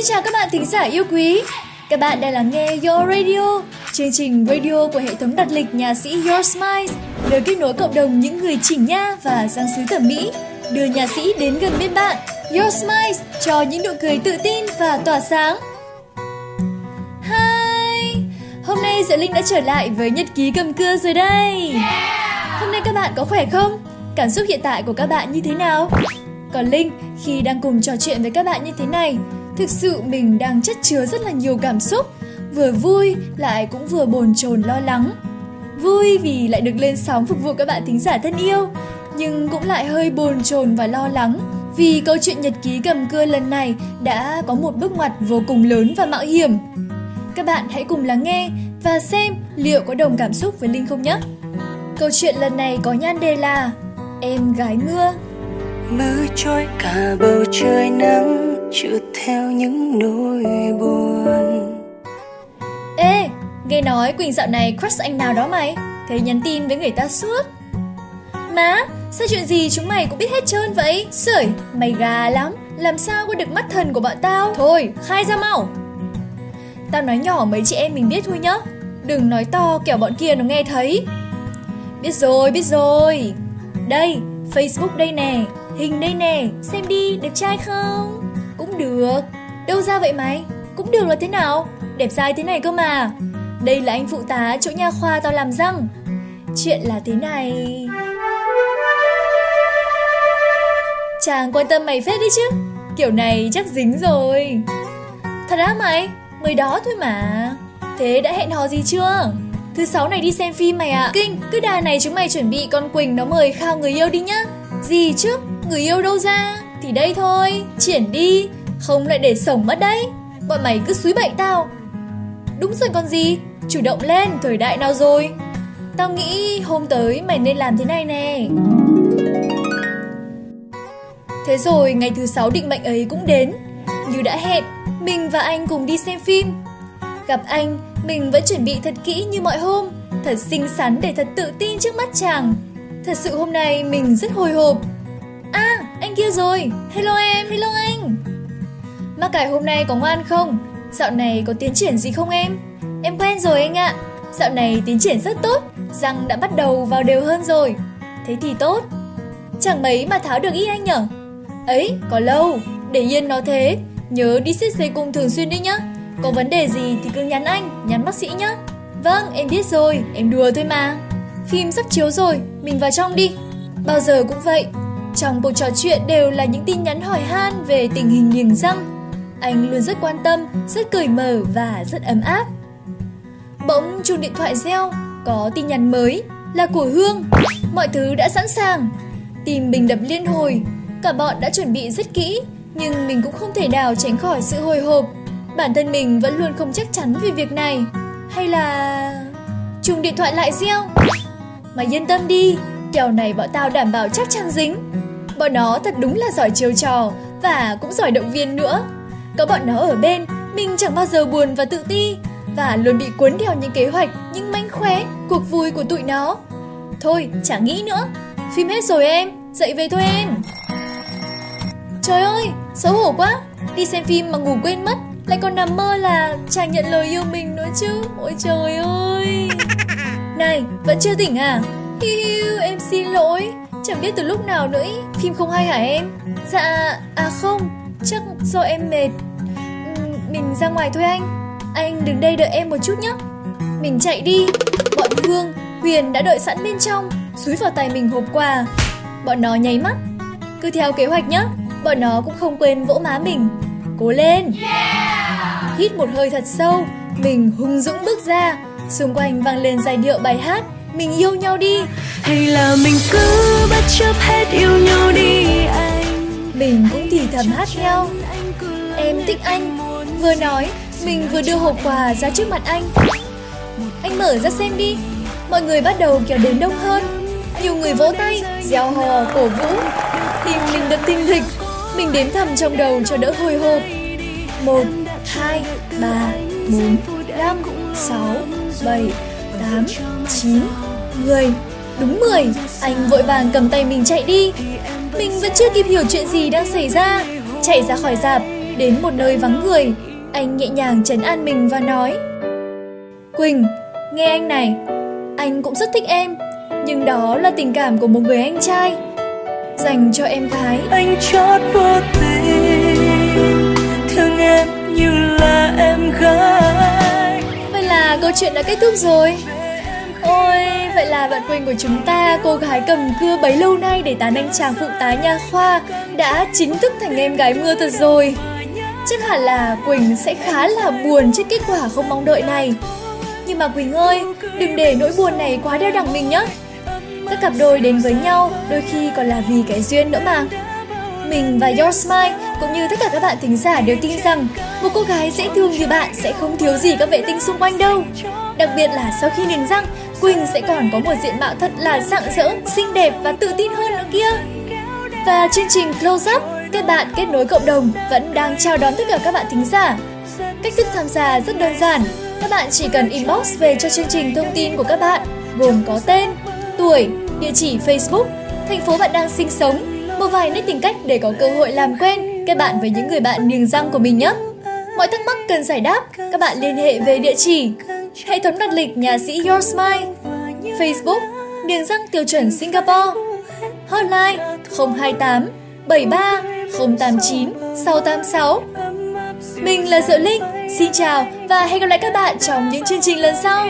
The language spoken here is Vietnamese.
Xin chào các bạn thính giả yêu quý. Các bạn đang lắng nghe Your Radio, chương trình radio của hệ thống đặt lịch nhà sĩ Your Smile, nơi kết nối cộng đồng những người chỉnh nha và giang sứ thẩm mỹ, đưa nhà sĩ đến gần bên bạn. Your Smile cho những nụ cười tự tin và tỏa sáng. Hi, hôm nay Diệu Linh đã trở lại với nhật ký cầm cưa rồi đây. Hôm nay các bạn có khỏe không? Cảm xúc hiện tại của các bạn như thế nào? Còn Linh, khi đang cùng trò chuyện với các bạn như thế này, thực sự mình đang chất chứa rất là nhiều cảm xúc, vừa vui lại cũng vừa bồn chồn lo lắng. Vui vì lại được lên sóng phục vụ các bạn thính giả thân yêu, nhưng cũng lại hơi bồn chồn và lo lắng vì câu chuyện nhật ký cầm cưa lần này đã có một bước ngoặt vô cùng lớn và mạo hiểm. Các bạn hãy cùng lắng nghe và xem liệu có đồng cảm xúc với Linh không nhé. Câu chuyện lần này có nhan đề là Em gái mưa mưa trôi cả bầu trời nắng trượt theo những nỗi buồn. Ê, nghe nói Quỳnh dạo này crush anh nào đó mày? Thế nhắn tin với người ta suốt. Má, sao chuyện gì chúng mày cũng biết hết trơn vậy? Sởi, mày gà lắm. Làm sao có được mắt thần của bọn tao? Thôi, khai ra mau. Tao nói nhỏ mấy chị em mình biết thôi nhá. Đừng nói to kẻo bọn kia nó nghe thấy. Biết rồi, biết rồi. Đây, Facebook đây nè Hình đây nè, xem đi, đẹp trai không? Được. Đâu ra vậy mày? Cũng được là thế nào? Đẹp trai thế này cơ mà. Đây là anh phụ tá chỗ nha khoa tao làm răng. Chuyện là thế này. Chàng quan tâm mày phết đấy chứ. Kiểu này chắc dính rồi. Thật á mày? Mới đó thôi mà. Thế đã hẹn hò gì chưa? Thứ sáu này đi xem phim mày ạ. À. Kinh, cứ đà này chúng mày chuẩn bị con Quỳnh nó mời khao người yêu đi nhá. Gì chứ, người yêu đâu ra? Thì đây thôi, triển đi. Không lại để sống mất đấy. Bọn mày cứ suối bậy tao. Đúng rồi con gì, chủ động lên, thời đại nào rồi? Tao nghĩ hôm tới mày nên làm thế này nè. Thế rồi ngày thứ sáu định mệnh ấy cũng đến. Như đã hẹn, mình và anh cùng đi xem phim. Gặp anh, mình vẫn chuẩn bị thật kỹ như mọi hôm Thật xinh xắn để thật tự tin trước mắt chàng. Thật sự hôm nay mình rất hồi hộp. À, anh kia rồi. Hello em, hello anh. Má cải hôm nay có ngoan không? Dạo này có tiến triển gì không em? Em quen rồi anh ạ. Dạo này tiến triển rất tốt Răng đã bắt đầu vào đều hơn rồi. Thế thì tốt. Chẳng mấy mà tháo được ít anh nhở? Ấy, có lâu. Để yên nó thế. Nhớ đi xét xây cung thường xuyên đi nhá. Có vấn đề gì thì cứ nhắn anh, nhắn bác sĩ nhá. Vâng, em biết rồi, em đùa thôi mà. Phim sắp chiếu rồi, mình vào trong đi. Bao giờ cũng vậy. Trong cuộc trò chuyện đều là những tin nhắn hỏi han về tình hình niềng răng. Anh luôn rất quan tâm, rất cởi mở và rất ấm áp Bỗng chuông điện thoại reo, có tin nhắn mới là của Hương. Mọi thứ đã sẵn sàng. tìm mình đập liên hồi, cả bọn đã chuẩn bị rất kỹ, nhưng mình cũng không thể nào tránh khỏi sự hồi hộp. Bản thân mình vẫn luôn không chắc chắn về việc này. Hay là... Chuông điện thoại lại reo. Mày yên tâm đi, kèo này bọn tao đảm bảo chắc chắn dính. Bọn nó thật đúng là giỏi chiều trò và cũng giỏi động viên nữa. Có bọn nó ở bên, mình chẳng bao giờ buồn và tự ti và luôn bị cuốn theo những kế hoạch, những manh khóe, cuộc vui của tụi nó. Thôi, chẳng nghĩ nữa. Phim hết rồi em, dậy về thôi em. Trời ơi, xấu hổ quá. Đi xem phim mà ngủ quên mất, lại còn nằm mơ là chàng nhận lời yêu mình nữa chứ. Ôi trời ơi. Này, vẫn chưa tỉnh à? Hiu hiu, em xin lỗi. Chẳng biết từ lúc nào nữa ý. Phim không hay hả em? Dạ, à không, chắc do em mệt. Uhm, mình ra ngoài thôi anh. Anh đứng đây đợi em một chút nhé Mình chạy đi. Bọn Hương, Huyền đã đợi sẵn bên trong Xúi vào tay mình hộp quà. Bọn nó nháy mắt. Cứ theo kế hoạch nhé Bọn nó cũng không quên vỗ má mình. Cố lên. Yeah! Hít một hơi thật sâu. Mình hung dũng bước ra. Xung quanh vang lên giai điệu bài hát. Mình yêu nhau đi. Hay là mình cứ bất chấp hết yêu nhau đi mình cũng thì thầm hát theo Em thích anh. Vừa nói mình vừa đưa hộp quà ra trước mặt anh. Anh mở ra xem đi. Mọi người bắt đầu kéo đến đông hơn. Nhiều người vỗ tay, reo hò, cổ vũ. Tim mình đập tinh thịch Mình đếm thầm trong đầu cho đỡ hồi hộp. Một hai ba bốn năm sáu bảy tám chín mười. Đúng mười. Anh vội vàng cầm tay mình chạy đi. Mình vẫn chưa kịp hiểu chuyện gì đang xảy ra Chạy ra khỏi dạp Đến một nơi vắng người, anh nhẹ nhàng trấn an mình và nói Quỳnh, nghe anh này, anh cũng rất thích em, nhưng đó là tình cảm của một người anh trai dành cho em gái. Anh chót vô tình thương em như là em gái. Vậy là câu chuyện đã kết thúc rồi. Vậy là bạn Quỳnh của chúng ta, cô gái cầm cưa bấy lâu nay để tán anh chàng phụ tá nha khoa, đã chính thức thành em gái mưa thật rồi. Chắc hẳn là Quỳnh sẽ khá là buồn trước kết quả không mong đợi này. Nhưng mà Quỳnh ơi, đừng để nỗi buồn này quá đeo đẳng mình nhé. Các cặp đôi đến với nhau đôi khi còn là vì cái duyên nữa mà. Mình và Your Smile cũng như tất cả các bạn thính giả đều tin rằng một cô gái dễ thương như bạn sẽ không thiếu gì các vệ tinh xung quanh đâu. Đặc biệt là sau khi niềng răng, Quỳnh sẽ còn có một diện mạo thật là rạng rỡ, xinh đẹp và tự tin hơn nữa kia. Và chương trình Close Up, kết bạn kết nối cộng đồng vẫn đang chào đón tất cả các bạn thính giả. Cách thức tham gia rất đơn giản, các bạn chỉ cần inbox về cho chương trình thông tin của các bạn, gồm có tên, tuổi, địa chỉ Facebook, thành phố bạn đang sinh sống, một vài nét tính cách để có cơ hội làm quen, kết bạn với những người bạn niềng răng của mình nhé. Mọi thắc mắc cần giải đáp, các bạn liên hệ về địa chỉ Hệ thống đặt lịch nhà sĩ Your Smile Facebook Niềng răng tiêu chuẩn Singapore Hotline 028 73 089 686 Mình là Diệu Linh, xin chào và hẹn gặp lại các bạn trong những chương trình lần sau.